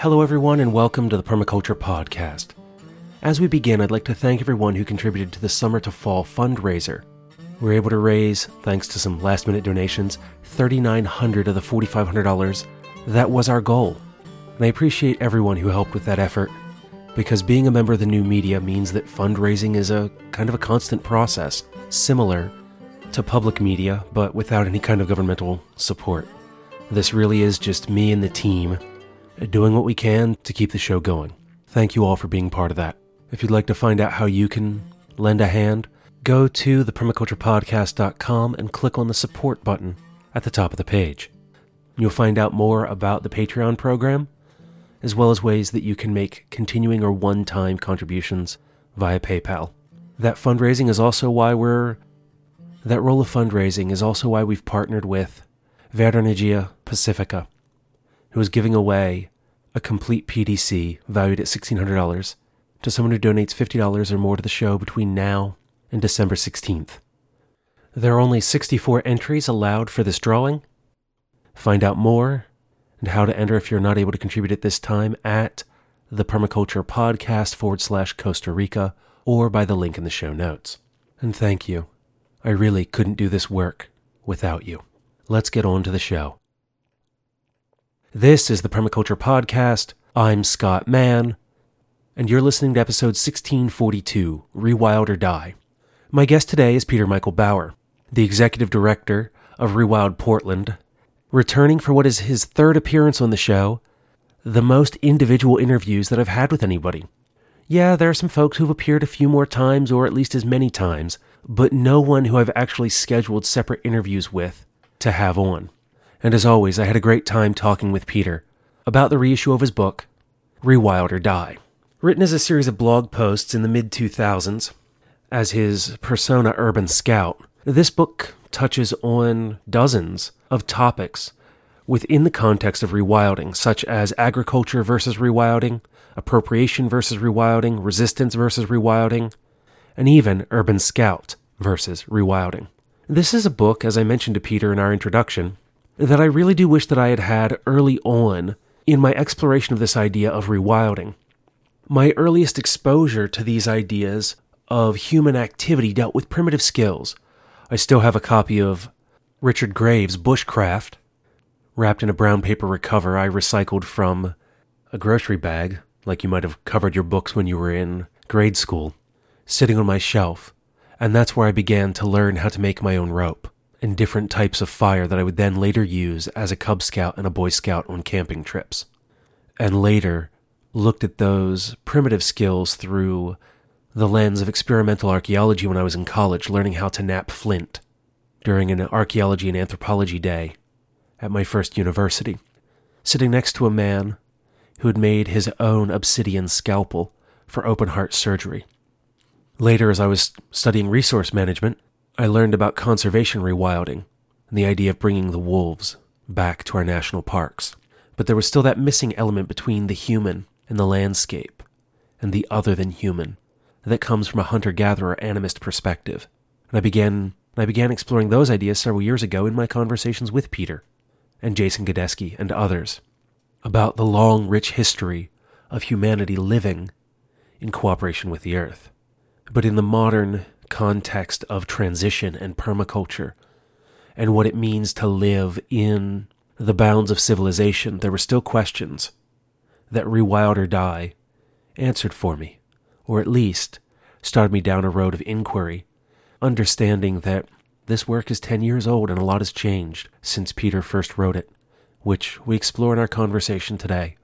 Hello, everyone, and welcome to the Permaculture Podcast. As we begin, I'd like to thank everyone who contributed to the Summer to Fall fundraiser. We were able to raise, thanks to some last minute donations, 3,900 of the $4,500. That was our goal. And I appreciate everyone who helped with that effort, because being a member of the new media means that fundraising is a kind of a constant process, similar to public media, but without any kind of governmental support. This really is just me and the team doing what we can to keep the show going. Thank you all for being part of that. If you'd like to find out how you can lend a hand, go to thepermaculturepodcast.com and click on the support button at the top of the page. You'll find out more about the Patreon program, as well as ways that you can make continuing or one time contributions via PayPal. That fundraising is also why we're. That role of fundraising is also why we've partnered with Verde Energia Pacifica, who is giving away a complete PDC valued at $1,600 to someone who donates $50 or more to the show between now and December 16th. There are only 64 entries allowed for this drawing. Find out more and how to enter if you're not able to contribute at this time at the Permaculture Podcast forward slash Costa Rica or by the link in the show notes. And thank you. I really couldn't do this work without you. Let's get on to the show. This is the Permaculture Podcast. I'm Scott Mann, and you're listening to episode 1642 Rewild or Die. My guest today is Peter Michael Bauer, the executive director of Rewild Portland, returning for what is his third appearance on the show, the most individual interviews that I've had with anybody. Yeah, there are some folks who've appeared a few more times, or at least as many times, but no one who I've actually scheduled separate interviews with to have on. And as always, I had a great time talking with Peter about the reissue of his book, Rewild or Die. Written as a series of blog posts in the mid 2000s, as his persona Urban Scout, this book touches on dozens of topics within the context of rewilding, such as agriculture versus rewilding, appropriation versus rewilding, resistance versus rewilding, and even Urban Scout versus rewilding. This is a book, as I mentioned to Peter in our introduction, that I really do wish that I had had early on in my exploration of this idea of rewilding. My earliest exposure to these ideas of human activity dealt with primitive skills. I still have a copy of Richard Graves' Bushcraft, wrapped in a brown paper cover I recycled from a grocery bag, like you might have covered your books when you were in grade school, sitting on my shelf, and that's where I began to learn how to make my own rope and different types of fire that I would then later use as a Cub Scout and a Boy Scout on camping trips. And later looked at those primitive skills through the lens of experimental archaeology when I was in college, learning how to knap flint during an archaeology and anthropology day at my first university, sitting next to a man who had made his own obsidian scalpel for open heart surgery. Later, as I was studying resource management, I learned about conservation rewilding and the idea of bringing the wolves back to our national parks. But there was still that missing element between the human and the landscape and the other than human that comes from a hunter gatherer animist perspective. And I began I began exploring those ideas several years ago in my conversations with Peter and Jason Godesky and others about the long, rich history of humanity living in cooperation with the earth. But in the modern context of transition and permaculture and what it means to live in the bounds of civilization, there were still questions that Rewild or Die answered for me or at least started me down a road of inquiry, understanding that this work is 10 years old and a lot has changed since Peter first wrote it, which we explore in our conversation today.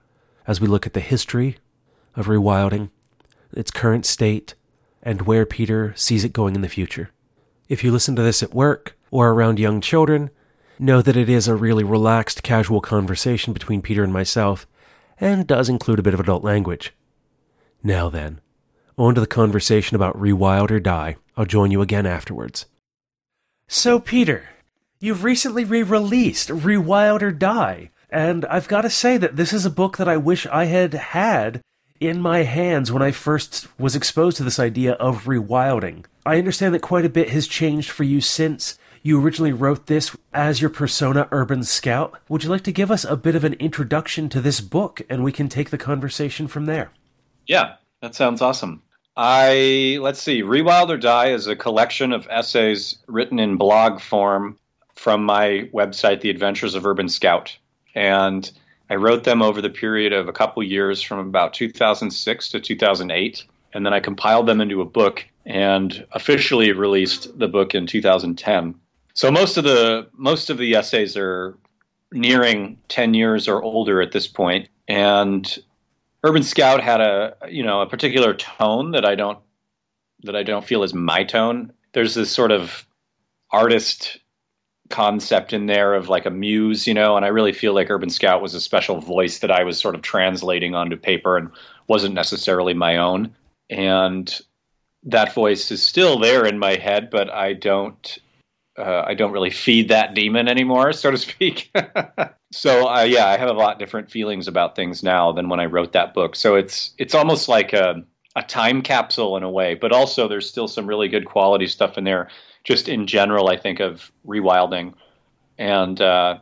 As we look at the history of rewilding, its current state, and where Peter sees it going in the future. If you listen to this at work or around young children, know that it is a really relaxed, casual conversation between Peter and myself, and does include a bit of adult language. Now then, on to the conversation about Rewild or Die. I'll join you again afterwards. So, Peter, you've recently re released Rewild or Die, and I've got to say that this is a book that I wish I had had in my hands when I first was exposed to this idea of rewilding. I understand that quite a bit has changed for you since You originally wrote this as your persona, Urban Scout. Would you like to give us a bit of an introduction to this book, and we can take the conversation from there? Yeah, that sounds awesome. I let's see, Rewild or Die is a collection of essays written in blog form from my website, The Adventures of Urban Scout, and I wrote them over the period of a couple years from about 2006 to 2008, and then I compiled them into a book and officially released the book in 2010. So most of the most of the essays are nearing 10 years or older at this point, and Urban Scout had a you know a particular tone that I don't that I don't feel is my tone. There's this sort of artist concept in there of like a muse, you know, and I really feel like Urban Scout was a special voice that I was sort of translating onto paper and wasn't necessarily my own. And that voice is still there in my head, but I don't uh, I don't really feed that demon anymore, so to speak. so uh, yeah, I have a lot different feelings about things now than when I wrote that book. So it's it's almost like a a time capsule in a way, but also there's still some really good quality stuff in there. Just in general, I think of rewilding, and uh,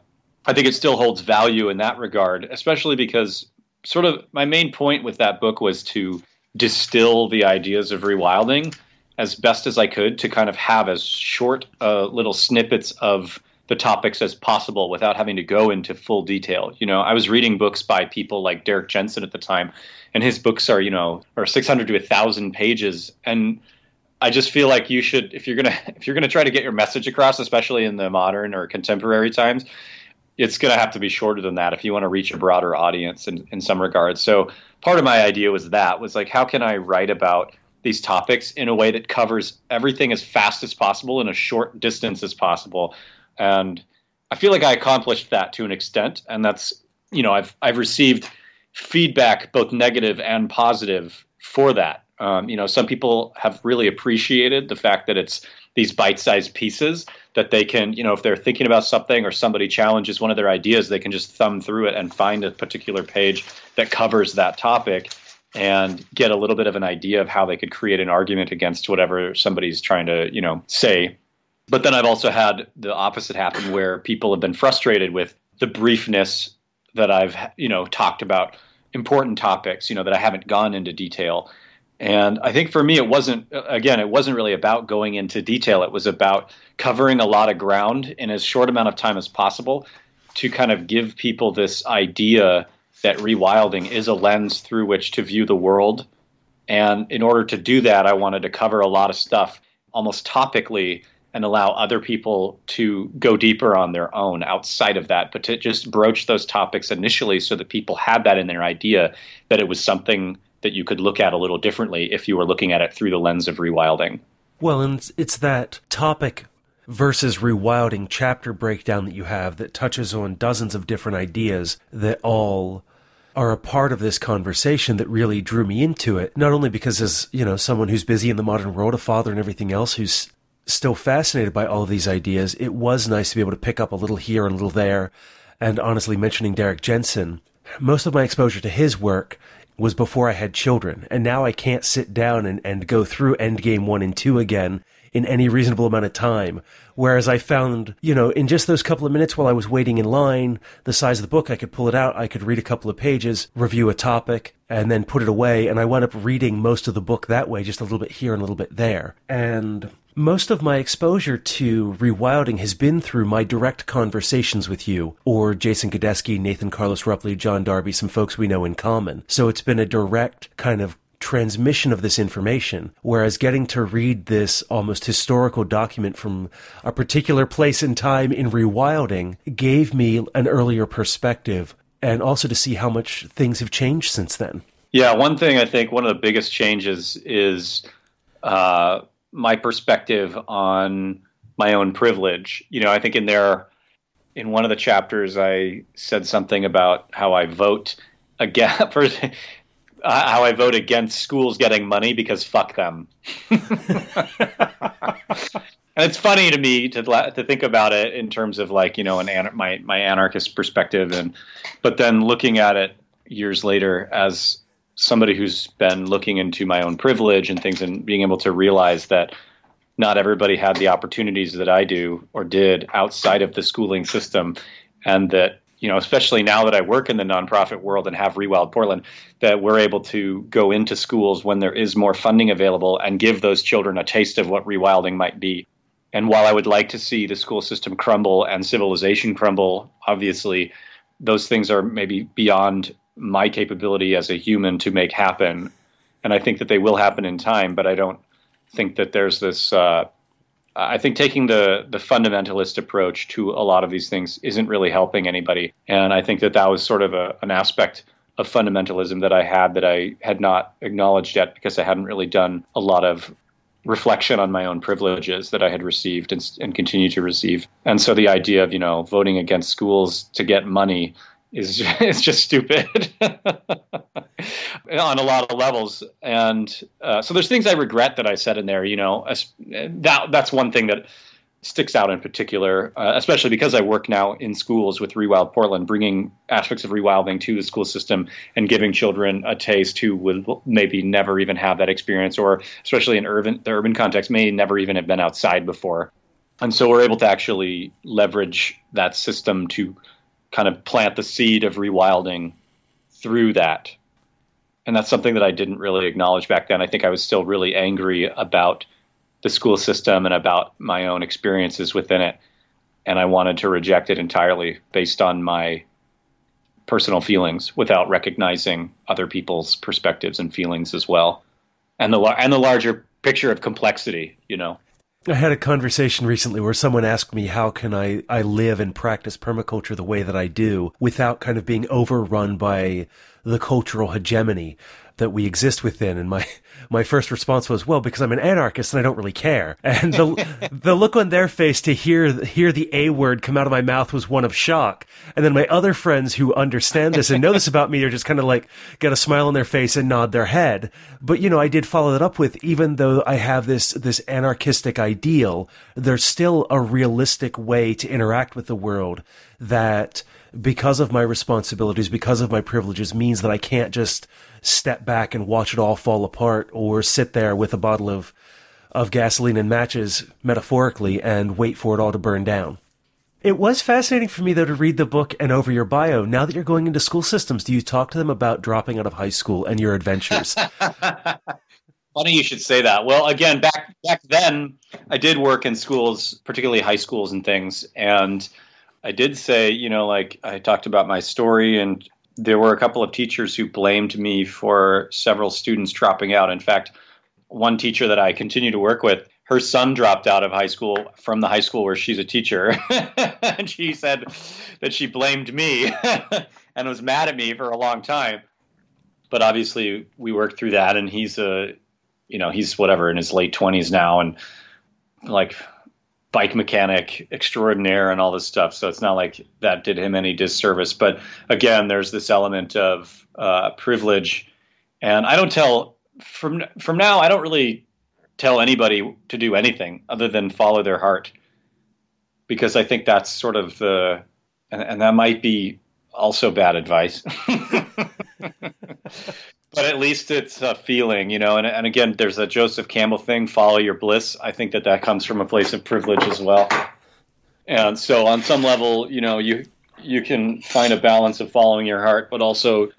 I think it still holds value in that regard, especially because sort of my main point with that book was to distill the ideas of rewilding as best as I could to kind of have as short uh, little snippets of the topics as possible without having to go into full detail. You know, I was reading books by people like Derrick Jensen at the time, and his books are, you know, are 600 to 1,000 pages. And I just feel like you should, if you're gonna, if you're gonna try to get your message across, especially in the modern or contemporary times, it's to have to be shorter than that if you want to reach a broader audience in, in some regards. So part of my idea was that was like, how can I write about these topics in a way that covers everything as fast as possible in a short distance as possible. And I feel like I accomplished that to an extent. And that's, you know, I've, I've received feedback, both negative and positive, for that. Um, you know, some people have really appreciated the fact that it's these bite-sized pieces that they can, you know, if they're thinking about something or somebody challenges one of their ideas, they can just thumb through it and find a particular page that covers that topic and get a little bit of an idea of how they could create an argument against whatever somebody's trying to, you know, say. But then I've also had the opposite happen where people have been frustrated with the briefness that I've, you know, talked about important topics, you know, that I haven't gone into detail. And I think for me, it wasn't, again, it wasn't really about going into detail. It was about covering a lot of ground in as short amount of time as possible to kind of give people this idea that rewilding is a lens through which to view the world. And in order to do that, I wanted to cover a lot of stuff almost topically and allow other people to go deeper on their own outside of that, but to just broach those topics initially so that people had that in their idea that it was something that you could look at a little differently if you were looking at it through the lens of rewilding. Well, and it's that topic versus rewilding chapter breakdown that you have that touches on dozens of different ideas that all are a part of this conversation that really drew me into it. Not only because as, you know, someone who's busy in the modern world, a father and everything else who's still fascinated by all of these ideas, it was nice to be able to pick up a little here and a little there. And honestly, mentioning Derrick Jensen, most of my exposure to his work was before I had children. And now I can't sit down and, and go through Endgame 1 and 2 again in any reasonable amount of time. Whereas I found, you know, in just those couple of minutes while I was waiting in line, the size of the book, I could pull it out, I could read a couple of pages, review a topic, and then put it away. And I wound up reading most of the book that way, just a little bit here and a little bit there. And most of my exposure to rewilding has been through my direct conversations with you, or Jason Godesky, Nathan Carlos Rupley, John Darby, some folks we know in common. So it's been a direct kind of transmission of this information, whereas getting to read this almost historical document from a particular place and time in rewilding gave me an earlier perspective and also to see how much things have changed since then. Yeah, one thing I think one of the biggest changes is uh, my perspective on my own privilege. You know, I think in there, in one of the chapters, I said something about how I vote again. uh, how I vote against schools getting money because fuck them. and it's funny to me to to think about it in terms of like you know an my my anarchist perspective, and but then looking at it years later as somebody who's been looking into my own privilege and things and being able to realize that not everybody had the opportunities that I do or did outside of the schooling system, and that you know, especially now that I work in the nonprofit world and have Rewild Portland, that we're able to go into schools when there is more funding available and give those children a taste of what rewilding might be. And while I would like to see the school system crumble and civilization crumble, obviously, those things are maybe beyond my capability as a human to make happen. And I think that they will happen in time, but I don't think that there's this. Uh, I think taking the the fundamentalist approach to a lot of these things isn't really helping anybody, and I think that that was sort of a, an aspect of fundamentalism that I had that I had not acknowledged yet because I hadn't really done a lot of reflection on my own privileges that I had received and, and continue to receive. And so the idea of you know voting against schools to get money is just, is just stupid on a lot of levels. And uh, so there's things I regret that I said in there. You know, that that's one thing that sticks out in particular, uh, especially because I work now in schools with Rewild Portland, bringing aspects of rewilding to the school system and giving children a taste who would maybe never even have that experience, or especially in urban the urban context, may never even have been outside before. And so we're able to actually leverage that system to kind of plant the seed of rewilding through that. And that's something that I didn't really acknowledge back then. I think I was still really angry about the school system and about my own experiences within it. And I wanted to reject it entirely based on my personal feelings without recognizing other people's perspectives and feelings as well. And the and the larger picture of complexity, you know. I had a conversation recently where someone asked me how can I, I live and practice permaculture the way that I do without kind of being overrun by the cultural hegemony that we exist within. And my, my first response was, well, because I'm an anarchist and I don't really care. And the, the look on their face to hear, hear the A word come out of my mouth was one of shock. And then my other friends who understand this and know this about me are just kind of like, get a smile on their face and nod their head. But, you know, I did follow that up with, even though I have this, this anarchistic ideal, there's still a realistic way to interact with the world that, because of my responsibilities, because of my privileges, means that I can't just step back and watch it all fall apart or sit there with a bottle of, of gasoline and matches, metaphorically, and wait for it all to burn down. It was fascinating for me, though, to read the book and over your bio. Now that you're going into school systems, do you talk to them about dropping out of high school and your adventures? Funny you should say that. Well, again, back back then, I did work in schools, particularly high schools and things, and I did say, you know, like I talked about my story, and there were a couple of teachers who blamed me for several students dropping out. In fact, one teacher that I continue to work with, her son dropped out of high school from the high school where she's a teacher. and she said that she blamed me and was mad at me for a long time. But obviously, we worked through that, and he's a, you know, he's whatever in his late 20s now. And like bike mechanic extraordinaire and all this stuff. So it's not like that did him any disservice. But again, there's this element of uh, privilege, and I don't tell from from now. I don't really tell anybody to do anything other than follow their heart, because I think that's sort of the, and, and that might be also bad advice. but at least it's a feeling, you know. And, and again, there's a Joseph Campbell thing: follow your bliss. I think that that comes from a place of privilege as well. And so, on some level, you know, you you can find a balance of following your heart, but also,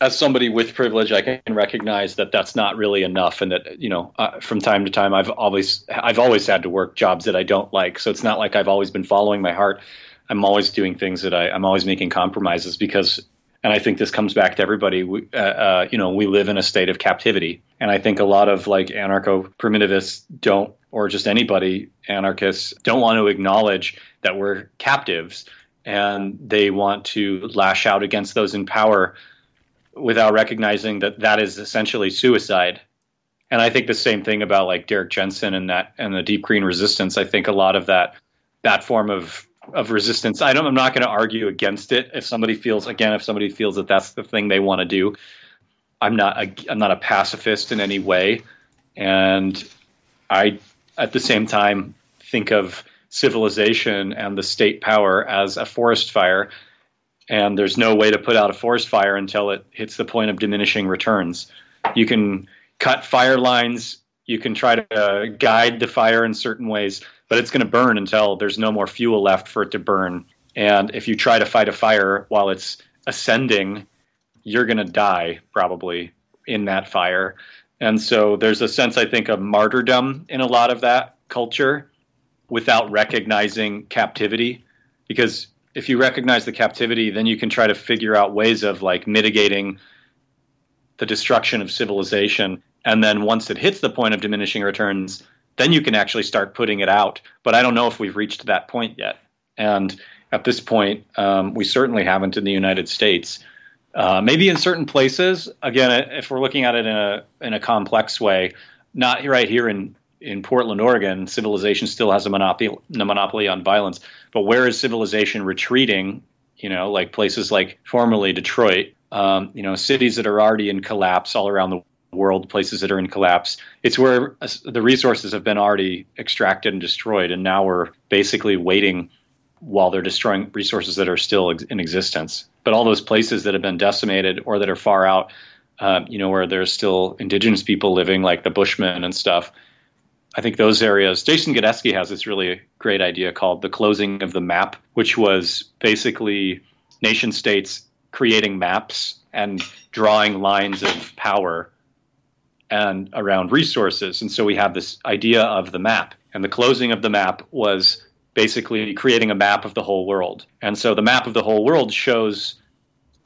as somebody with privilege, I can recognize that that's not really enough, and that you know, uh, from time to time, I've always I've always had to work jobs that I don't like. So it's not like I've always been following my heart. I'm always doing things that I, I'm always making compromises because and I think this comes back to everybody. We, uh, uh, you know, we live in a state of captivity, and I think a lot of like anarcho primitivists don't, or just anybody anarchists don't want to acknowledge that we're captives, and they want to lash out against those in power without recognizing that that is essentially suicide. And I think the same thing about like Derrick Jensen and that and the deep green resistance. I think a lot of that that form of of resistance. I don't. I'm not going to argue against it. If somebody feels again, if somebody feels that that's the thing they want to do, I'm not. A, I'm not a pacifist in any way, and I at the same time think of civilization and the state power as a forest fire, and there's no way to put out a forest fire until it hits the point of diminishing returns. You can cut fire lines You can try to guide the fire in certain ways, but it's going to burn until there's no more fuel left for it to burn. And if you try to fight a fire while it's ascending, you're going to die probably in that fire. And so there's a sense, I think, of martyrdom in a lot of that culture without recognizing captivity. Because if you recognize the captivity, then you can try to figure out ways of like mitigating the destruction of civilization. And then once it hits the point of diminishing returns, then you can actually start putting it out. But I don't know if we've reached that point yet. And at this point, um, we certainly haven't in the United States. Uh, maybe in certain places, again, if we're looking at it in a in a complex way, not right here in in Portland, Oregon, civilization still has a monopoly a monopoly on violence. But where is civilization retreating? You know, like places like formerly Detroit, um, you know, cities that are already in collapse all around the world, places that are in collapse. It's where the resources have been already extracted and destroyed, and now we're basically waiting while they're destroying resources that are still in existence. But all those places that have been decimated or that are far out, uh, you know, where there's still indigenous people living, like the Bushmen and stuff. I think those areas. Jason Godesky has this really great idea called the closing of the map, which was basically nation states creating maps and drawing lines of power and around resources. And so we have this idea of the map. And the closing of the map was basically creating a map of the whole world. And so the map of the whole world shows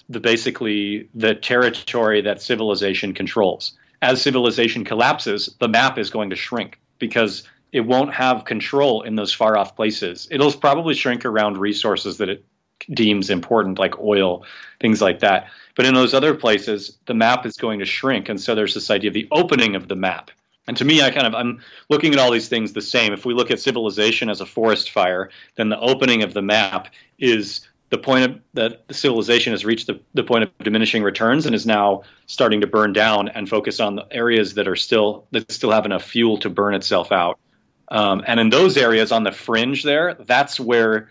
the basically the territory that civilization controls. As civilization collapses, the map is going to shrink because it won't have control in those far off places. It'll probably shrink around resources that it deems important, like oil, things like that. But in those other places, the map is going to shrink. And so there's this idea of the opening of the map. And to me, I kind of I'm looking at all these things the same. If we look at civilization as a forest fire, then the opening of the map is the point of, that the civilization has reached the, the point of diminishing returns and is now starting to burn down and focus on the areas that are still that still have enough fuel to burn itself out. Um, and in those areas on the fringe there, that's where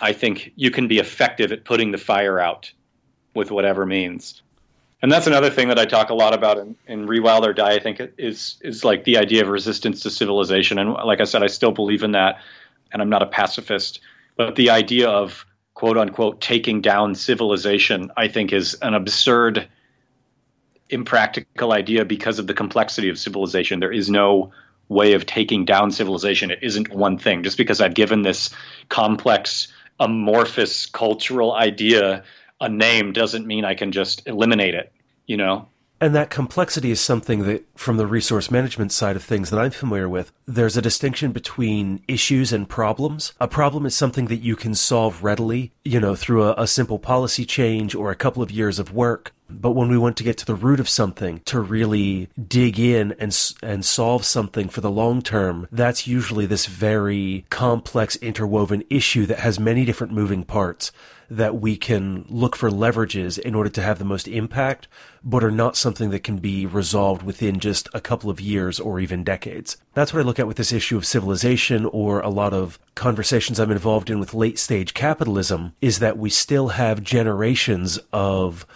I think you can be effective at putting the fire out with whatever means and that's another thing that I talk a lot about in, in Rewild or Die. I think it is like the idea of resistance to civilization, and like I said, I still believe in that, and I'm not a pacifist. But the idea of quote unquote taking down civilization, I think, is an absurd, impractical idea because of the complexity of civilization. There is no way of taking down civilization. It isn't one thing. Just because I've given this complex, amorphous cultural idea a name doesn't mean I can just eliminate it, you know? And that complexity is something that, from the resource management side of things that I'm familiar with, there's a distinction between issues and problems. A problem is something that you can solve readily, you know, through a, a, simple policy change or a couple of years of work. But when we want to get to the root of something, to really dig in and, and solve something for the long term, that's usually this very complex interwoven issue that has many different moving parts that we can look for leverages in order to have the most impact, but are not something that can be resolved within just a couple of years or even decades. That's what I look at with this issue of civilization or a lot of conversations I'm involved in with late stage capitalism is that we still have generations of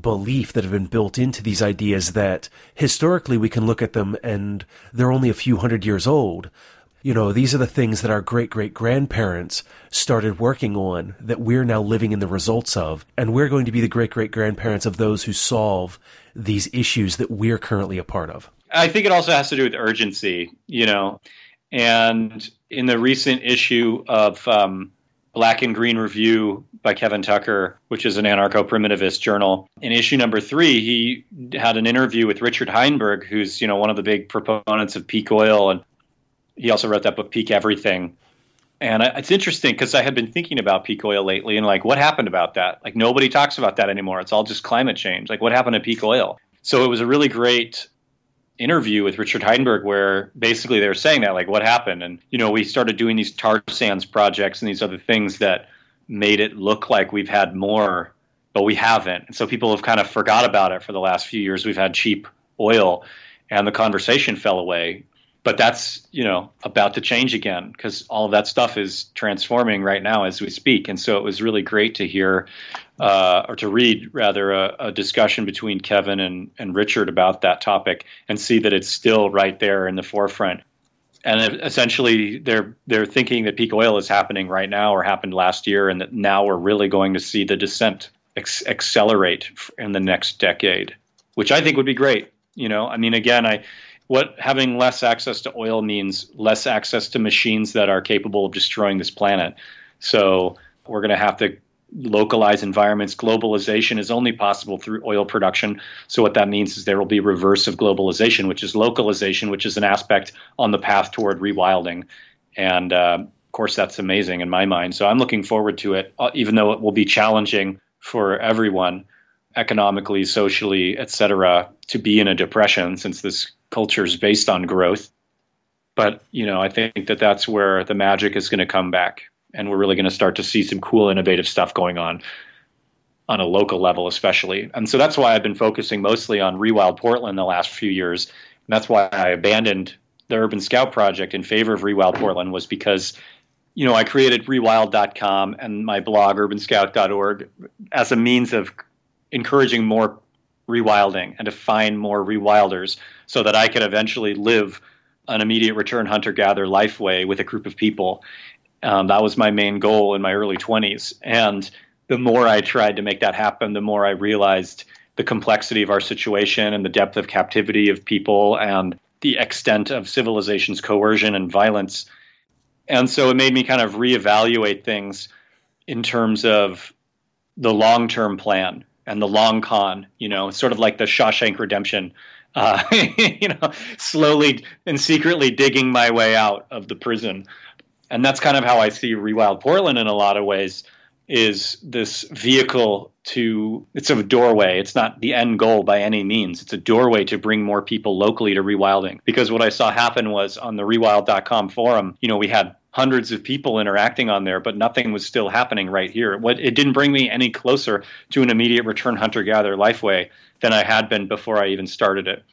belief that have been built into these ideas that historically we can look at them and they're only a few hundred years old, you know, these are the things that our great great grandparents started working on that we're now living in the results of. And we're going to be the great great grandparents of those who solve these issues that we're currently a part of. I think it also has to do with urgency, you know. And in the recent issue of um, Black and Green Review by Kevin Tucker, which is an anarcho primitivist journal, in issue number three, he had an interview with Richard Heinberg, who's you know one of the big proponents of peak oil and he also wrote that book Peak Everything. And I, it's interesting because I had been thinking about peak oil lately and like what happened about that? Like nobody talks about that anymore. It's all just climate change. Like what happened to peak oil? So it was a really great interview with Richard Heinberg where basically they were saying that like what happened and you know we started doing these tar sands projects and these other things that made it look like we've had more but we haven't and so people have kind of forgot about it for the last few years we've had cheap oil and the conversation fell away but that's you know about to change again because all of that stuff is transforming right now as we speak. And so it was really great to hear uh, or to read rather a, a, discussion between kevin and, and richard about that topic and see that it's still right there in the forefront. And essentially they're they're thinking that peak oil is happening right now or happened last year and that now we're really going to see the descent ex- accelerate in the next decade which i think would be great. You know i mean again i what having less access to oil means less access to machines that are capable of destroying this planet. So we're going to have to localize environments. Globalization is only possible through oil production. So what that means is there will be reverse of globalization, which is localization, which is an aspect on the path toward rewilding. And uh, of course, that's amazing in my mind. So I'm looking forward to it, uh, even though it will be challenging for everyone economically, socially, etc., to be in a depression since this culture is based on growth. But you know, I think that that's where the magic is going to come back, and we're really going to start to see some cool, innovative stuff going on on a local level, especially. And so that's why I've been focusing mostly on Rewild Portland the last few years. And that's why I abandoned the Urban Scout project in favor of Rewild Portland was because you know, I created rewild.com and my blog urbanscout.org as a means of encouraging more rewilding and to find more rewilders so that I could eventually live an immediate return hunter gatherer life way with a group of people. Um, that was my main goal in my early 20s. And the more I tried to make that happen, the more I realized the complexity of our situation and the depth of captivity of people and the extent of civilization's coercion and violence. And so it made me kind of reevaluate things in terms of the long term plan and the long con, you know, sort of like the Shawshank Redemption, uh, you know, slowly and secretly digging my way out of the prison. And that's kind of how I see Rewild Portland in a lot of ways is this vehicle to it's a doorway. It's not the end goal by any means. It's a doorway to bring more people locally to rewilding. Because what i saw happen was on the rewild.com forum you know we had hundreds of people interacting on there, but nothing was still happening right here. What it didn't bring me any closer to an immediate return hunter gatherer lifeway than I had been before I even started it.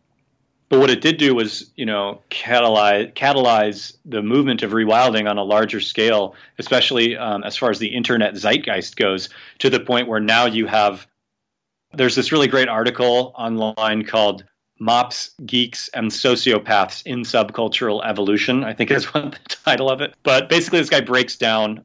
But what it did do was, you know, catalyze, catalyze the movement of rewilding on a larger scale, especially um, as far as the internet zeitgeist goes, to the point where now you have. There's this really great article online called mops, geeks, and sociopaths in subcultural evolution, I think is what the title of it. But basically, this guy breaks down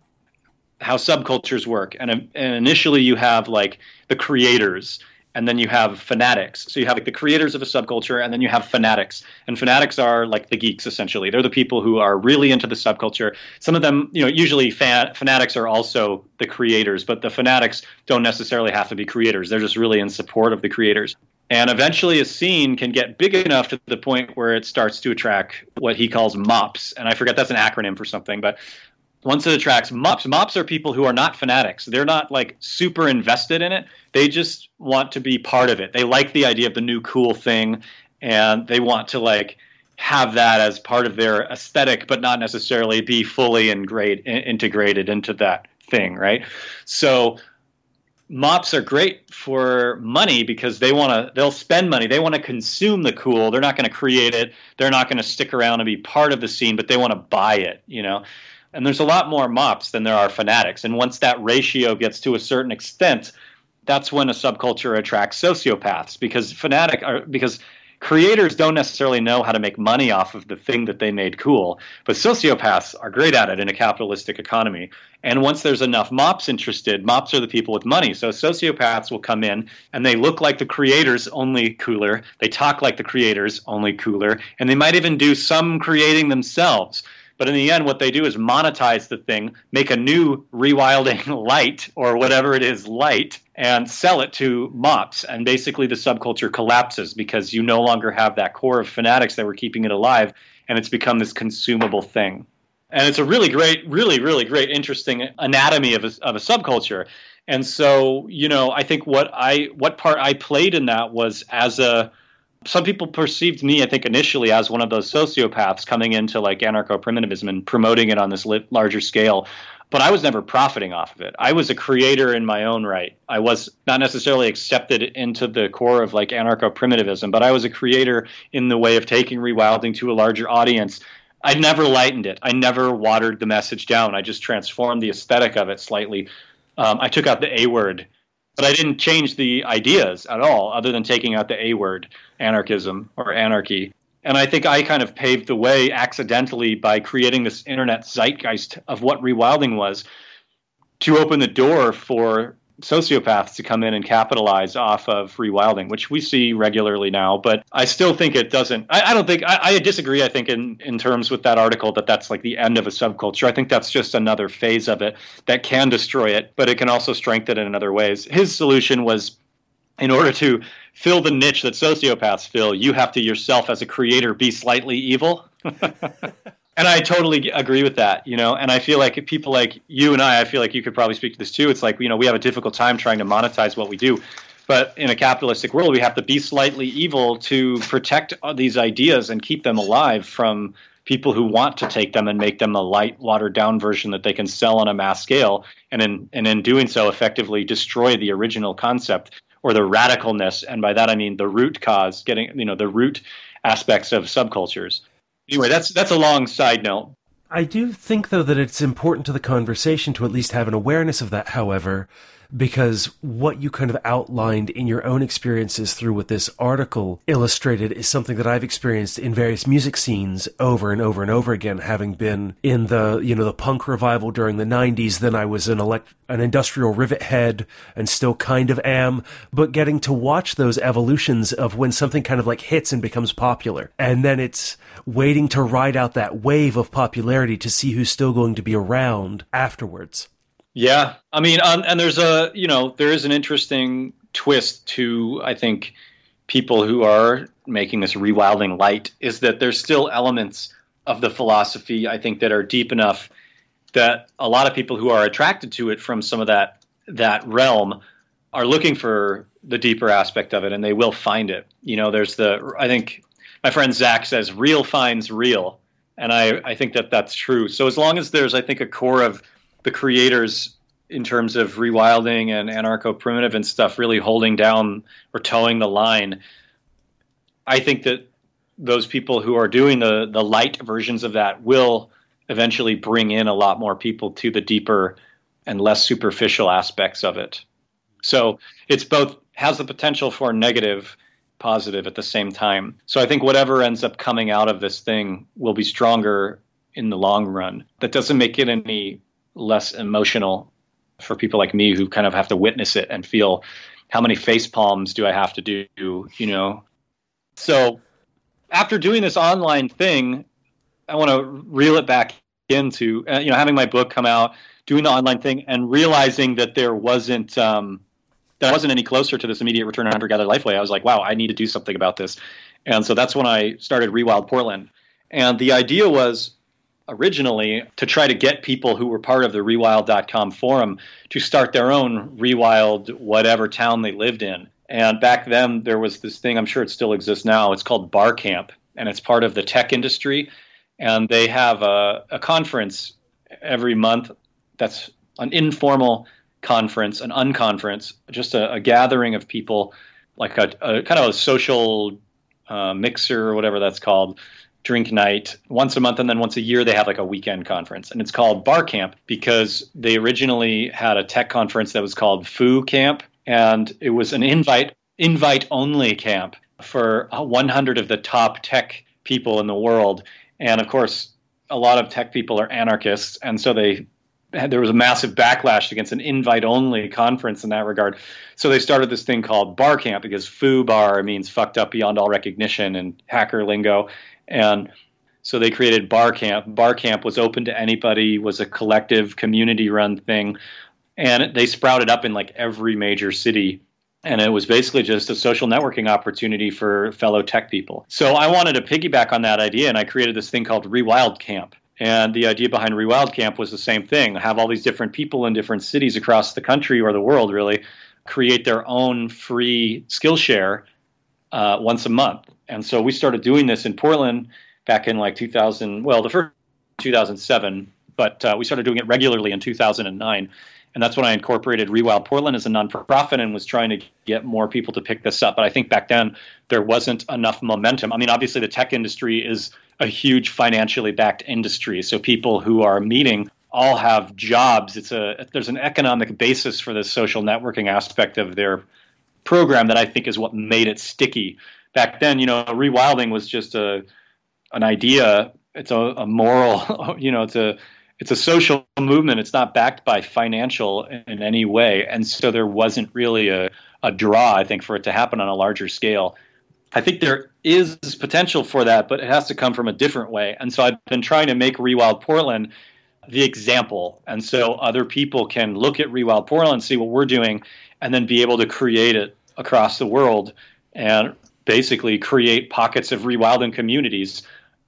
how subcultures work. And, um, and initially, you have like the creators, and then you have fanatics. So you have like the creators of a subculture, and then you have fanatics. And fanatics are like the geeks essentially. They're the people who are really into the subculture. Some of them, you know, usually fan- fanatics are also the creators, but the fanatics don't necessarily have to be creators. They're just really in support of the creators. And eventually, a scene can get big enough to the point where it starts to attract what he calls mops. And I forget that's an acronym for something, but once it attracts mops, mops are people who are not fanatics. They're not like super invested in it. They just want to be part of it. They like the idea of the new cool thing and they want to like have that as part of their aesthetic, but not necessarily be fully and great integrated into that thing, right? So mops are great for money because they want to they'll spend money. They want to consume the cool. They're not going to create it. They're not going to stick around and be part of the scene but they want to buy it you know? And there's a lot more mops than there are fanatics. And once that ratio gets to a certain extent that's when a subculture attracts sociopaths because fanatic are because creators don't necessarily know how to make money off of the thing that they made cool, but sociopaths are great at it in a capitalistic economy. And once there's enough mops interested, mops are the people with money. So sociopaths will come in and they look like the creators, only cooler. They talk like the creators, only cooler. And they might even do some creating themselves. But in the end, what they do is monetize the thing, make a new rewilding light or whatever it is light, and sell it to mops. And basically, the subculture collapses because you no longer have that core of fanatics that were keeping it alive, and it's become this consumable thing. And it's a really great, really, really great, interesting anatomy of a, of a subculture. And so, you know, I think what I what part I played in that was as a some people perceived me, I think, initially as one of those sociopaths coming into like anarcho primitivism and promoting it on this larger scale. but I was never profiting off of it. I was a creator in my own right. I was not necessarily accepted into the core of like anarcho primitivism, but I was a creator in the way of taking rewilding to a larger audience. I never lightened it. I never watered the message down. I just transformed the aesthetic of it slightly. Um, I took out the A word, but I didn't change the ideas at all, other than taking out the A word, anarchism or anarchy. And I think I kind of paved the way accidentally by creating this internet zeitgeist of what rewilding was to open the door for sociopaths to come in and capitalize off of rewilding, which we see regularly now. But I still think it doesn't. I, I don't think I, I, disagree. I think in in terms with that article that that's like the end of a subculture. I think that's just another phase of it that can destroy it, but it can also strengthen it in other ways. His solution was in order to fill the niche that sociopaths fill, you have to yourself as a creator be slightly evil. and I totally agree with that, you know. And I feel like people like you and I, I feel like you could probably speak to this too. It's like you know we have a difficult time trying to monetize what we do, but in a capitalistic world, we have to be slightly evil to protect uh, these ideas and keep them alive from people who want to take them and make them a light, watered down version that they can sell on a mass scale, and in and in doing so, effectively destroy the original concept or the radicalness, and by that I mean the root cause, getting you know the root aspects of subcultures. Anyway, that's that's a long side note. I do think though that it's important to the conversation to at least have an awareness of that. However, because what you kind of outlined in your own experiences through what this article illustrated is something that I've experienced in various music scenes over and over and over again, having been in the, you know, the punk revival during the 90s. Then I was an elect, an industrial rivet head and still kind of am, but getting to watch those evolutions of when something kind of like hits and becomes popular. And then it's waiting to ride out that wave of popularity to see who's still going to be around afterwards. Yeah, I mean, um, and there's a you know there is an interesting twist to I think people who are making this rewilding light is that there's still elements of the philosophy I think that are deep enough that a lot of people who are attracted to it from some of that that realm are looking for the deeper aspect of it and they will find it. You know, there's the I think my friend Zach says real finds real, and I I think that that's true. So as long as there's I think a core of the creators in terms of rewilding and anarcho primitive and stuff really holding down or toeing the line. I think that those people who are doing the the light versions of that will eventually bring in a lot more people to the deeper and less superficial aspects of it. So it's both has the potential for negative, positive at the same time. So I think whatever ends up coming out of this thing will be stronger in the long run. That doesn't make it any less emotional for people like me who kind of have to witness it and feel how many face palms do I have to do, you know? So after doing this online thing, I want to reel it back into, uh, you know, having my book come out, doing the online thing, and realizing that there wasn't, um, that I wasn't any closer to this immediate return on hunter gatherer lifeway. I was like, wow, I need to do something about this. And so that's when I started Rewild Portland. And the idea was originally to try to get people who were part of the rewild.com forum to start their own rewild whatever town they lived in. And back then there was this thing, I'm sure it still exists now, it's called Bar Camp, and it's part of the tech industry. And they have a, a conference every month that's an informal conference, an unconference, just a, a gathering of people, like a, a, kind of a social uh, mixer or whatever that's called, drink night once a month and then once a year they have like a weekend conference and it's called bar camp because they originally had a tech conference that was called foo camp and it was an invite invite only camp for uh, 100 of the top tech people in the world and of course a lot of tech people are anarchists and so they there was a massive backlash against an invite only conference in that regard. So they started this thing called Bar Camp because foo bar means fucked up beyond all recognition in hacker lingo. And so they created Bar Camp. Bar Camp was open to anybody, was a collective community run thing. And they sprouted up in like every major city. And it was basically just a social networking opportunity for fellow tech people. So I wanted to piggyback on that idea and I created this thing called Rewild Camp. And the idea behind Rewild Camp was the same thing have all these different people in different cities across the country or the world, really, create their own free Skillshare uh, once a month. And so we started doing this in Portland back in like 2000, well, the first 2007. but uh, we started doing it regularly in 2009. And that's when I incorporated Rewild Portland as a nonprofit and was trying to get more people to pick this up. But I think back then there wasn't enough momentum. I mean, obviously, the tech industry is a huge financially backed industry. So people who are meeting all have jobs. It's a there's an economic basis for the social networking aspect of their program that I think is what made it sticky. Back then, you know, rewilding was just a an idea. It's a, a moral, you know, it's a it's a social movement. It's not backed by financial in any way, and so there wasn't really a a draw. I think for it to happen on a larger scale. I think there is potential for that, but it has to come from a different way. And so I've been trying to make Rewild Portland the example. And so other people can look at Rewild Portland, see what we're doing, and then be able to create it across the world and basically create pockets of rewilding communities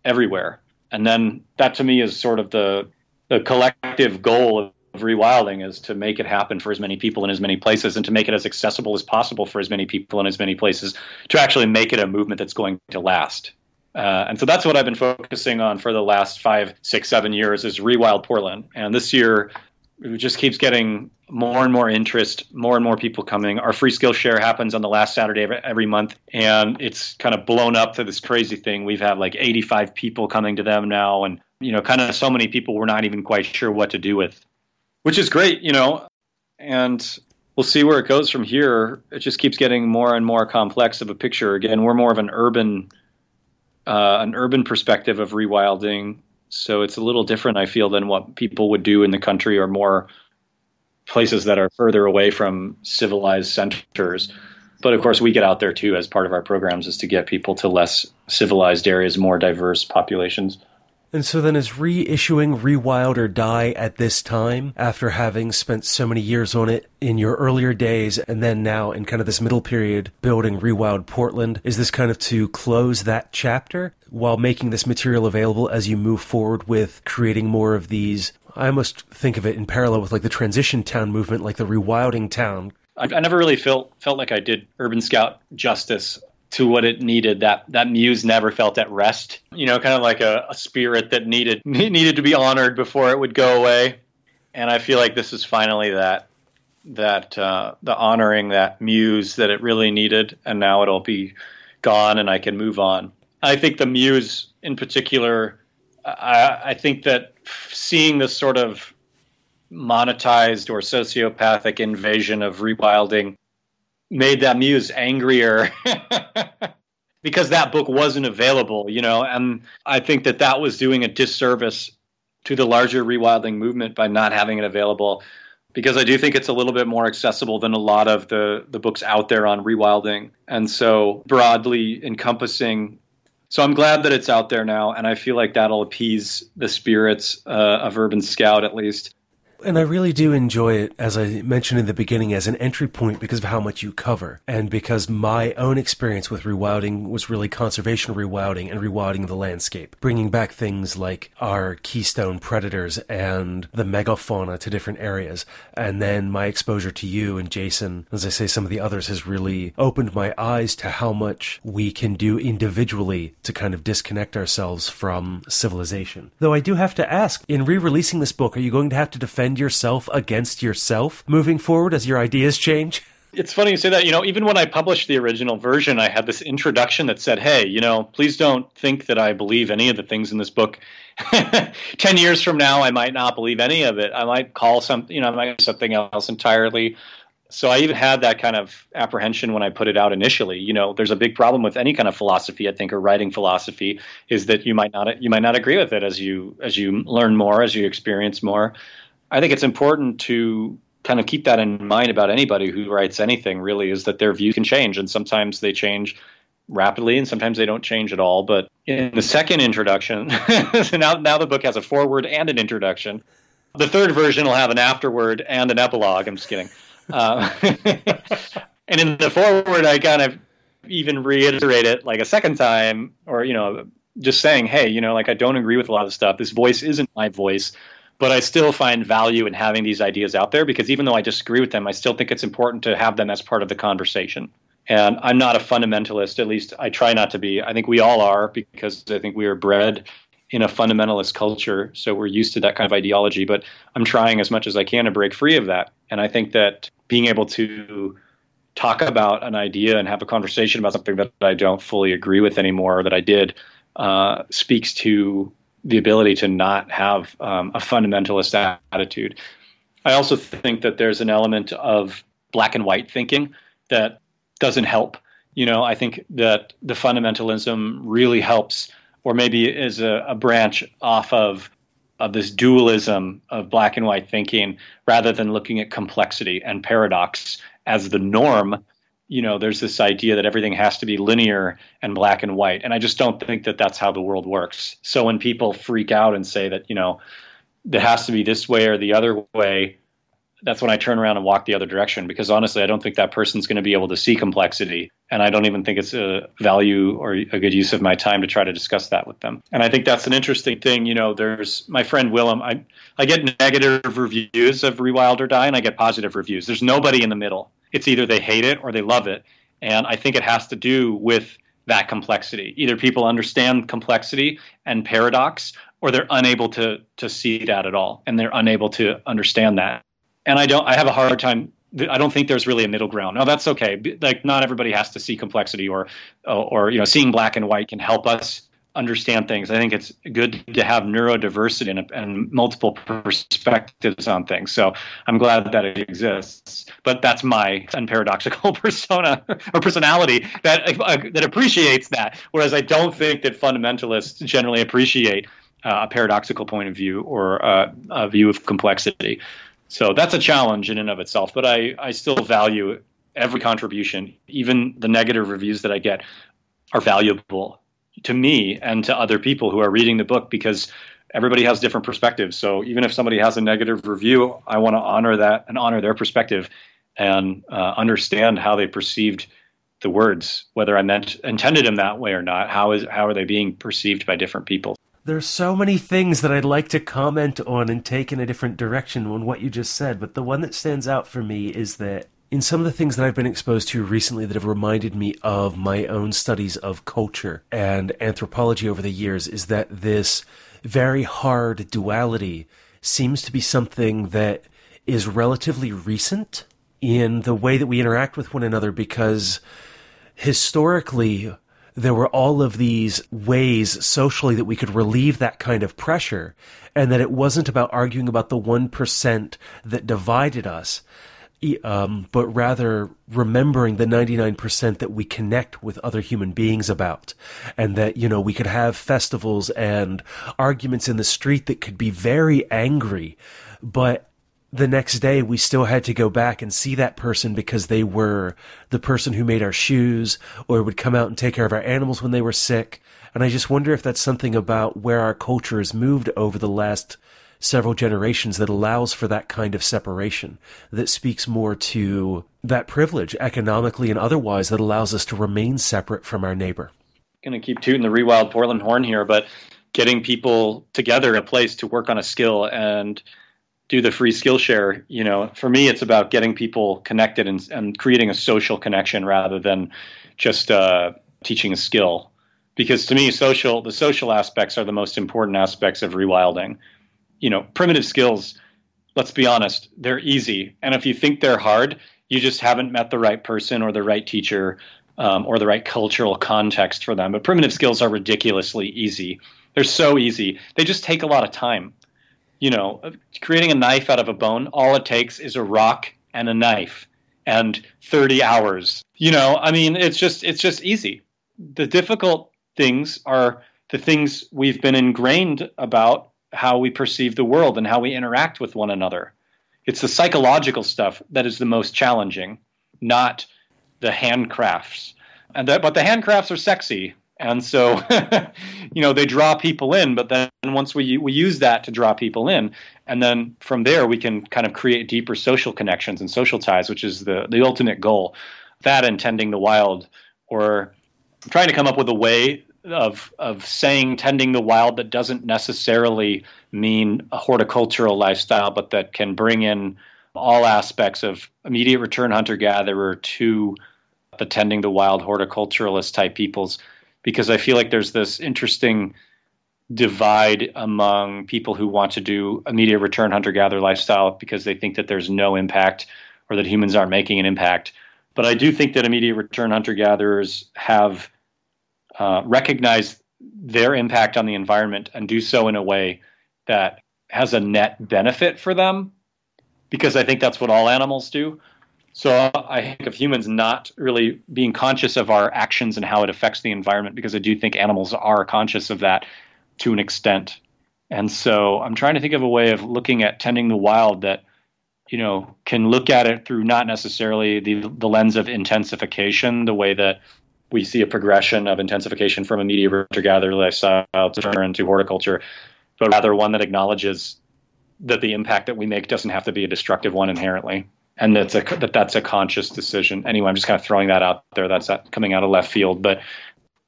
everywhere. And then that to me is sort of the the collective goal of rewilding is to make it happen for as many people in as many places and to make it as accessible as possible for as many people in as many places to actually make it a movement that's going to last. Uh, and so that's what I've been focusing on for the last five, six, seven years is Rewild Portland. And this year, it just keeps getting more and more interest, more and more people coming. Our free skill share happens on the last Saturday of every month, and it's kind of blown up to this crazy thing. We've had like 85 people coming to them now, and you know, kind of so many people we're not even quite sure what to do with, which is great, you know. And we'll see where it goes from here. It just keeps getting more and more complex of a picture. Again, we're more of an urban uh, an urban perspective of rewilding. So it's a little different, I feel, than what people would do in the country or more places that are further away from civilized centers. But of course, we get out there too as part of our programs is to get people to less civilized areas, more diverse populations. And so then is reissuing Rewild or Die at this time, after having spent so many years on it in your earlier days, and then now in kind of this middle period building Rewild Portland, is this kind of to close that chapter while making this material available as you move forward with creating more of these? I almost think of it in parallel with like the transition town movement, like the rewilding town. I, never really felt felt like I did Urban Scout justice to what it needed. That that muse never felt at rest. You know, kind of like a, a spirit that needed needed to be honored before it would go away. And I feel like this is finally that that uh, the honoring that muse that it really needed, and now it'll be gone, and I can move on. I think the muse, in particular, I, I think that seeing this sort of monetized or sociopathic invasion of rewilding made that muse angrier because that book wasn't available, you know, and I think that that was doing a disservice to the larger rewilding movement by not having it available because I do think it's a little bit more accessible than a lot of the the books out there on rewilding. And so broadly encompassing so I'm glad that it's out there now and I feel like that'll appease the spirits uh, of Urban Scout at least and I really do enjoy it, as I mentioned in the beginning, as an entry point because of how much you cover. And because my own experience with rewilding was really conservation rewilding and rewilding the landscape, bringing back things like our keystone predators and the megafauna to different areas. And then my exposure to you and Jason, as I say, some of the others has really opened my eyes to how much we can do individually to kind of disconnect ourselves from civilization. Though I do have to ask, in re releasing this book, are you going to have to defend defend yourself against yourself moving forward as your ideas change? It's funny you say that. You know, even when I published the original version, I had this introduction that said, "Hey, you know, please don't think that I believe any of the things in this book. Ten years from now, I might not believe any of it. I might call some, you know, I might something else entirely." So I even had that kind of apprehension when I put it out initially. You know, there's a big problem with any kind of philosophy, I think, or writing philosophy, is that you might not you might not agree with it as you as you learn more, as you experience more. I think it's important to kind of keep that in mind about anybody who writes anything really is that their view can change and sometimes they change rapidly and sometimes they don't change at all. But in the second introduction now now the book has a foreword and an introduction. The third version will have an afterword and an epilogue. I'm just kidding. Uh, and in the foreword i kind of even reiterate it like a second time or you know just saying hey you know like i don't agree with a lot of stuff. This voice isn't my voice but I still find value in having these ideas out there because even though I disagree with them, I still think it's important to have them as part of the conversation. And I'm not a fundamentalist, at least I try not to be. I think we all are because I think we are bred in a fundamentalist culture, so we're used to that kind of ideology. But I'm trying as much as I can to break free of that. And I think that being able to talk about an idea and have a conversation about something that I don't fully agree with anymore, or that I did, uh, speaks to the ability to not have um, a fundamentalist attitude. I also think that there's an element of black and white thinking that doesn't help. You know, I think that the fundamentalism really helps, or maybe is a, a branch off of of this dualism of black and white thinking rather than looking at complexity and paradox as the norm you know there's this idea that everything has to be linear and black and white. And i just don't think that that's how the world works. So when people freak out and say that you know it has to be this way or the other way that's when i turn around and walk the other direction. Because honestly i don't think that person's going to be able to see complexity. And i don't even think it's a value or a good use of my time to try to discuss that with them. And i think that's an interesting thing you know there's my friend willem i, I get negative reviews of rewild or die and i get positive reviews. There's nobody in the middle it's either they hate it or they love it. And I think it has to do with that complexity. Either people understand complexity and paradox, or they're unable to to see that at all, and they're unable to understand that. And I don't. I have a hard time. I don't think there's really a middle ground. No, that's okay. Like not everybody has to see complexity, or or you know, seeing black and white can help us understand things. I think it's good to have neurodiversity and, and, multiple perspectives on things. So I'm glad that it exists. But that's my unparadoxical persona or personality that uh, that appreciates that. Whereas I don't think that fundamentalists generally appreciate uh, a paradoxical point of view or uh, a view of complexity. So that's a challenge in and of itself. But I, I still value every contribution, even the negative reviews that I get are valuable to me and to other people who are reading the book because everybody has different perspectives. So even if somebody has a negative review, I want to honor that and honor their perspective and uh, understand how they perceived the words, whether I meant intended them that way or not. How is how are they being perceived by different people? There's so many things that I'd like to comment on and take in a different direction on what you just said, but the one that stands out for me is that in some of the things that I've been exposed to recently that have reminded me of my own studies of culture and anthropology over the years is that this very hard duality seems to be something that is relatively recent in the way that we interact with one another because historically there were all of these ways socially that we could relieve that kind of pressure and that it wasn't about arguing about the 1% that divided us um, but rather remembering the 99% that we connect with other human beings about. And that, you know, we could have festivals and arguments in the street that could be very angry, but the next day we still had to go back and see that person because they were the person who made our shoes or would come out and take care of our animals when they were sick. And I just wonder if that's something about where our culture has moved over the last several generations that allows for that kind of separation, that speaks more to that privilege, economically and otherwise, that allows us to remain separate from our neighbor. Going to keep tooting the rewild Portland horn here, but getting people together in a place to work on a skill and do the free Skillshare you know for me it's about getting people connected and, and creating a social connection rather than just uh, teaching a skill because to me social the social aspects are the most important aspects of rewilding you know, primitive skills, let's be honest, they're easy. And if you think they're hard, you just haven't met the right person or the right teacher um, or the right cultural context for them. But primitive skills are ridiculously easy. They're so easy. They just take a lot of time. You know, creating a knife out of a bone, all it takes is a rock and a knife and 30 hours. You know, I mean, it's just it's just easy. The difficult things are the things we've been ingrained about how we perceive the world and how we interact with one another. It's the psychological stuff that is the most challenging, not the handcrafts. And that, but the handcrafts are sexy, and so you know they draw people in. But then once we we use that to draw people in, and then from there we can kind of create deeper social connections and social ties, which is the the ultimate goal. That and tending the wild, or trying to come up with a way of of saying tending the wild that doesn't necessarily mean a horticultural lifestyle, but that can bring in all aspects of immediate return hunter gatherer to the tending the wild horticulturalist type peoples, because I feel like there's this interesting divide among people who want to do immediate return hunter gatherer lifestyle because they think that there's no impact or that humans aren't making an impact. But I do think that immediate return hunter gatherers have uh, recognized their impact on the environment and do so in a way that has a net benefit for them because I think that's what all animals do. So I think of humans not really being conscious of our actions and how it affects the environment because I do think animals are conscious of that to an extent. And so I'm trying to think of a way of looking at tending the wild that you know can look at it through not necessarily the the lens of intensification the way that we see a progression of intensification from a media renter gatherer lifestyle to turn into horticulture, but rather one that acknowledges that the impact that we make doesn't have to be a destructive one inherently, and that's a that that's a conscious decision. Anyway, I'm just kind of throwing that out there. That's coming out of left field, but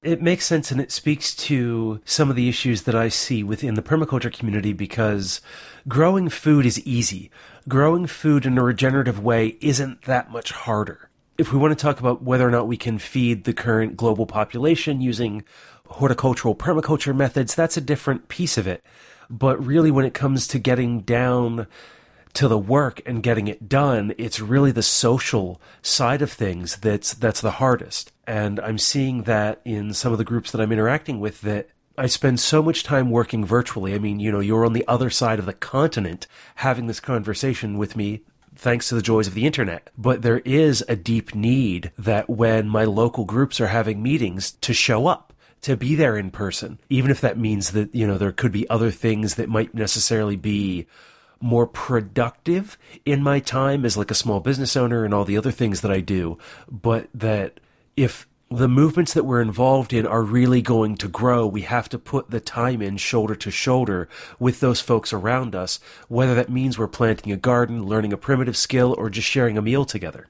it makes sense and it speaks to some of the issues that I see within the permaculture community because growing food is easy. Growing food in a regenerative way isn't that much harder. If we want to talk about whether or not we can feed the current global population using horticultural permaculture methods, that's a different piece of it. But really, when it comes to getting down to the work and getting it done, it's really the social side of things that's that's the hardest. And I'm seeing that in some of the groups that I'm interacting with that I spend so much time working virtually. I mean, you know, you're on the other side of the continent having this conversation with me thanks to the joys of the internet. But there is a deep need that when my local groups are having meetings to show up to be there in person, even if that means that, you know, there could be other things that might necessarily be more productive in my time as like a small business owner and all the other things that I do, but that if the movements that we're involved in are really going to grow, we have to put the time in shoulder to shoulder with those folks around us, whether that means we're planting a garden, learning a primitive skill, or just sharing a meal together.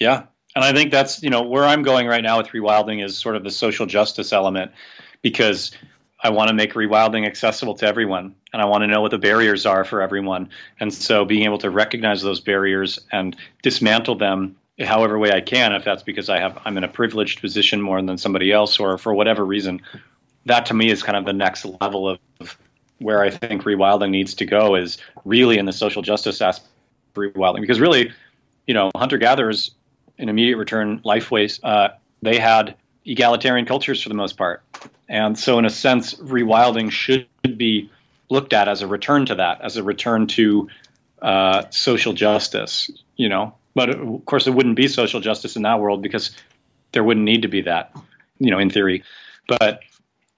Yeah. And I think that's, you know, where I'm going right now with rewilding is sort of the social justice element because I want to make rewilding accessible to everyone, and I want to know what the barriers are for everyone. And so, being able to recognize those barriers and dismantle them, however way I can, if that's because I have I'm in a privileged position more than somebody else, or for whatever reason, that to me is kind of the next level of where I think rewilding needs to go. Is really in the social justice aspect of rewilding, because really, you know, hunter gatherers in immediate return lifeways, uh, they had egalitarian cultures for the most part and so, in a sense, rewilding should be looked at as a return to that, as a return to uh, social justice. You know, but of course, it wouldn't be social justice in that world because there wouldn't need to be that. You know, in theory, but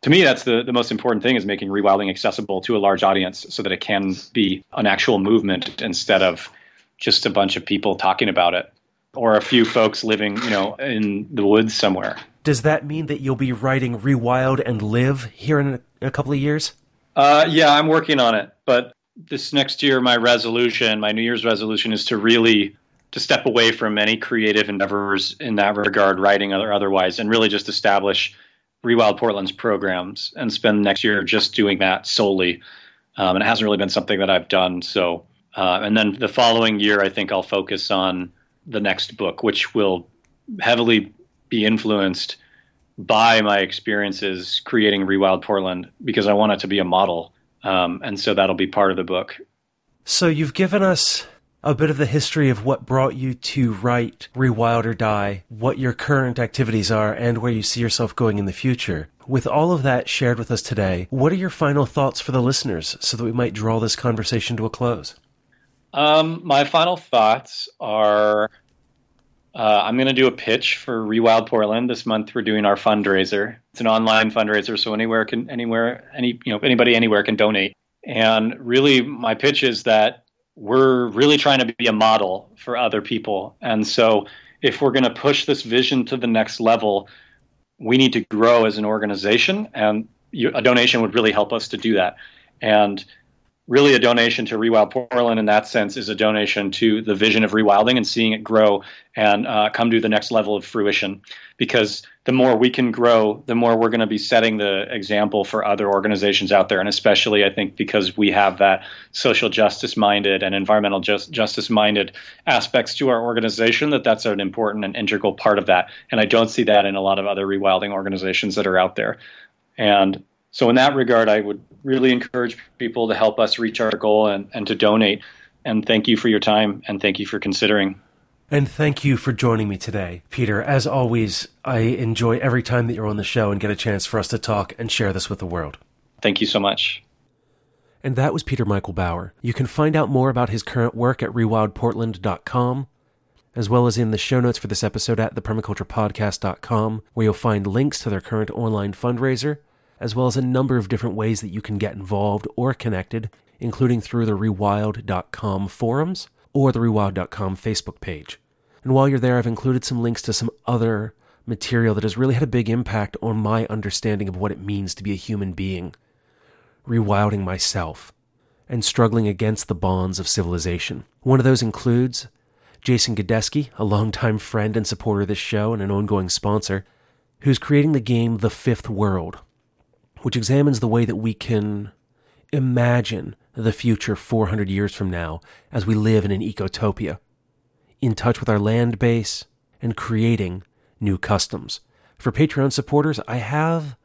to me, that's the, the most important thing is making rewilding accessible to a large audience so that it can be an actual movement instead of just a bunch of people talking about it or a few folks living, you know, in the woods somewhere. Does that mean that you'll be writing Rewild and Live here in a, couple of years? Uh, yeah, I'm working on it. But this next year, my resolution, my New Year's resolution, is to really to step away from any creative endeavors in that regard, writing or otherwise, and really just establish Rewild Portland's programs and spend next year just doing that solely. Um, and it hasn't really been something that I've done. So, uh, and then the following year, I think I'll focus on the next book, which will heavily be influenced by my experiences creating Rewild Portland because I want it to be a model. Um, and so that'll be part of the book. So you've given us a bit of the history of what brought you to write Rewild or Die, what your current activities are, and where you see yourself going in the future. With all of that shared with us today, what are your final thoughts for the listeners so that we might draw this conversation to a close? Um, my final thoughts are uh, I'm going to do a pitch for Rewild Portland this month. We're doing our fundraiser. It's an online fundraiser, so anywhere can anywhere any you know anybody anywhere can donate. And really, my pitch is that we're really trying to be a model for other people. And so, if we're going to push this vision to the next level, we need to grow as an organization, and a donation would really help us to do that. And really a donation to Rewild Portland in that sense is a donation to the vision of rewilding and seeing it grow and uh, come to the next level of fruition. Because the more we can grow, the more we're going to be setting the example for other organizations out there. And especially, I think, because we have that social justice minded and environmental just, justice minded aspects to our organization, that that's an important and integral part of that. And I don't see that in a lot of other rewilding organizations that are out there. And So, in that regard, I would really encourage people to help us reach our goal and, and to donate. And thank you for your time and thank you for considering. And thank you for joining me today, Peter. As always, I enjoy every time that you're on the show and get a chance for us to talk and share this with the world. Thank you so much. And that was Peter Michael Bauer. You can find out more about his current work at rewildportland.com, as well as in the show notes for this episode at thepermaculturepodcast.com, where you'll find links to their current online fundraiser, as well as a number of different ways that you can get involved or connected, including through the rewild.com forums or the rewild.com Facebook page. And while you're there, I've included some links to some other material that has really had a big impact on my understanding of what it means to be a human being rewilding myself, and struggling against the bonds of civilization. One of those includes Jason Godesky, a longtime friend and supporter of this show and an ongoing sponsor, who's creating the game The Fifth World, which examines the way that we can imagine the future 400 years from now as we live in an ecotopia, in touch with our land base and creating new customs. For Patreon supporters, I have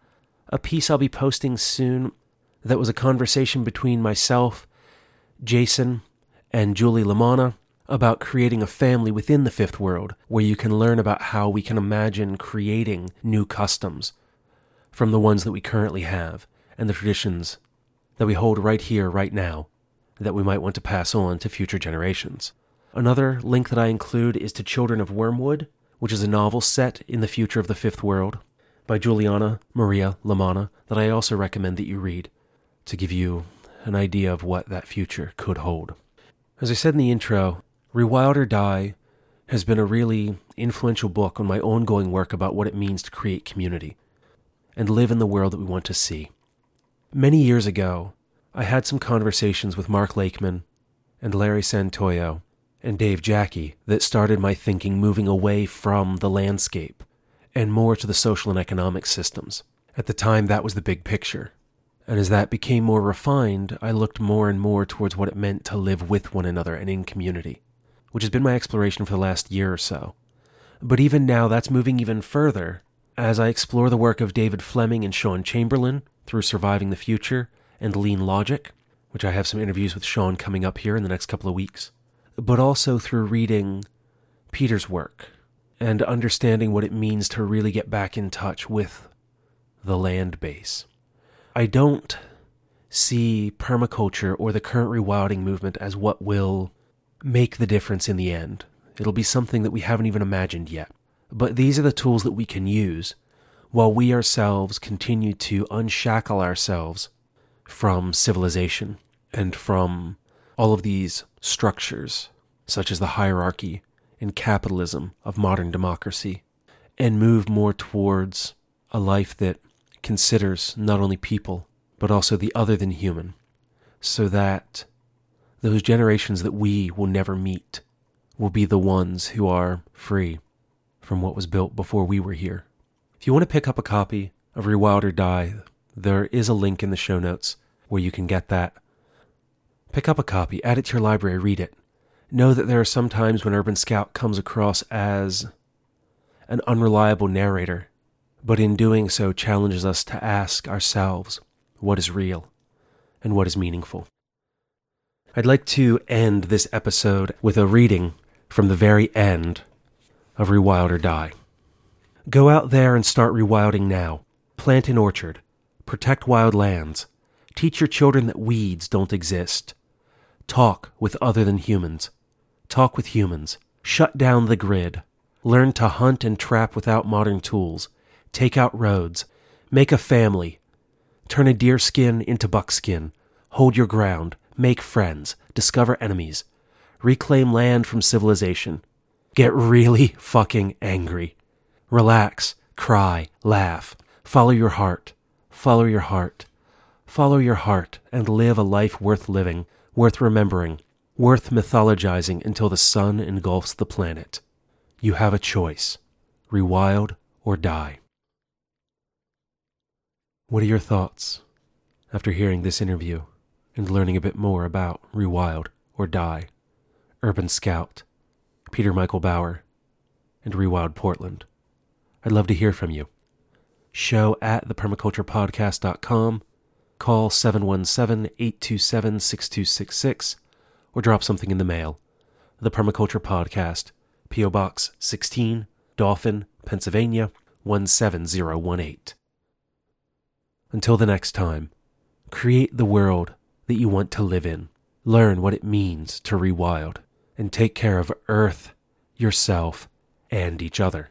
a piece I'll be posting soon that was a conversation between myself, Jason, and Julie Lamanna about creating a family within the fifth world where you can learn about how we can imagine creating new customs from the ones that we currently have and the traditions that we hold right here, right now, that we might want to pass on to future generations. Another link that I include is to Children of Wormwood, which is a novel set in the future of the fifth world by Juliana Maria Lamanna that I also recommend that you read to give you an idea of what that future could hold. As I said in the intro, Rewild or Die has been a really influential book on my ongoing work about what it means to create community and live in the world that we want to see. Many years ago, I had some conversations with Mark Lakeman and Larry Santoyo and Dave Jacke that started my thinking moving away from the landscape and more to the social and economic systems. At the time, that was the big picture. And as that became more refined, I looked more and more towards what it meant to live with one another and in community, which has been my exploration for the last year or so. But even now, that's moving even further as I explore the work of David Fleming and Shaun Chamberlin through Surviving the Future and Lean Logic, which I have some interviews with Shaun coming up here in the next couple of weeks, but also through reading Peter's work and understanding what it means to really get back in touch with the land base. I don't see permaculture or the current rewilding movement as what will make the difference in the end. It'll be something that we haven't even imagined yet. But these are the tools that we can use while we ourselves continue to unshackle ourselves from civilization and from all of these structures, such as the hierarchy and capitalism of modern democracy, and move more towards a life that considers not only people, but also the other than human, so that those generations that we will never meet will be the ones who are free from what was built before we were here. If you want to pick up a copy of Rewild or Die, there is a link in the show notes where you can get that. Pick up a copy, add it to your library, read it. Know that there are some times when Urban Scout comes across as an unreliable narrator but in doing so challenges us to ask ourselves what is real and what is meaningful. I'd like to end this episode with a reading from the very end of Rewild or Die. Go out there and start rewilding now. Plant an orchard. Protect wild lands. Teach your children that weeds don't exist. Talk with other than humans. Talk with humans. Shut down the grid. Learn to hunt and trap without modern tools take out roads, make a family, turn a deer skin into buckskin, hold your ground, make friends, discover enemies, reclaim land from civilization, get really fucking angry, relax, cry, laugh, follow your heart, follow your heart, follow your heart, and live a life worth living, worth remembering, worth mythologizing until the sun engulfs the planet. You have a choice. Rewild or die. What are your thoughts after hearing this interview and learning a bit more about Rewild or Die, Urban Scout, Peter Michael Bauer, and Rewild Portland? I'd love to hear from you. show at thepermaculturepodcast.com, call 717 827 6266, or drop something in the mail. The Permaculture Podcast, P.O. Box 16, Dauphin, Pennsylvania 17018. Until the next time, create the world that you want to live in, learn what it means to rewild, and take care of Earth, yourself, and each other.